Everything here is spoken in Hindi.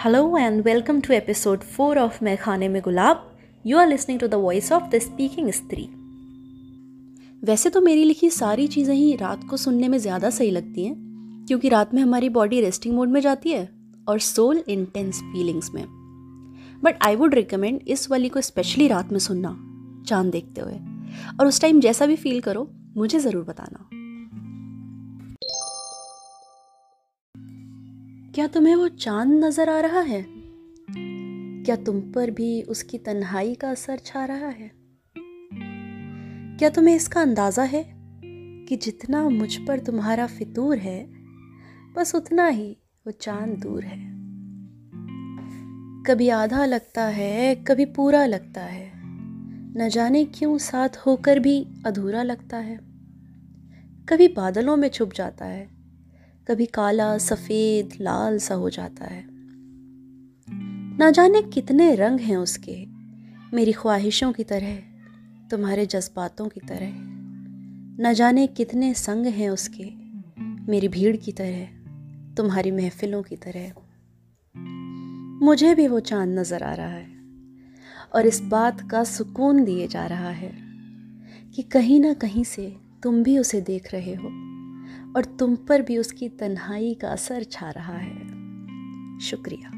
Hello and welcome to episode 4 of मैं खाने में गुलाब You are listening to the voice of the speaking स्त्री वैसे तो मेरी लिखी सारी चीज़ें ही रात को सुनने में ज़्यादा सही लगती हैं, क्योंकि रात में हमारी बॉडी रेस्टिंग मोड में जाती है और सोल इंटेंस फीलिंग्स में। बट आई वुड रिकमेंड इस वाली को स्पेशली रात में सुनना, चाँद देखते हुए। और उस टाइम जैसा भी फील करो, मुझे ज़रूर बताना। क्या तुम्हें वो चाँद नज़र आ रहा है? क्या तुम पर भी उसकी तन्हाई का असर छा रहा है? क्या तुम्हें इसका अंदाज़ा है कि जितना मुझ पर तुम्हारा फितूर है, बस उतना ही वो चाँद दूर है? कभी आधा लगता है, कभी पूरा लगता है। न जाने क्यों साथ होकर भी अधूरा लगता है। कभी बादलों में छुप जाता है कभी काला, सफ़ेद, लाल सा हो जाता है। ना जाने कितने रंग हैं उसके। मेरी ख्वाहिशों की तरह, तुम्हारे जज्बातों की तरह। न जाने कितने संग हैं उसके। मेरी भीड़ की तरह, तुम्हारी महफिलों की तरह। मुझे भी वो चाँद नज़र आ रहा है और इस बात का सुकून दिए जा रहा है कि कहीं ना कहीं से तुम भी उसे देख रहे हो। और तुम पर भी उसकी तन्हाई का असर छा रहा है। शुक्रिया।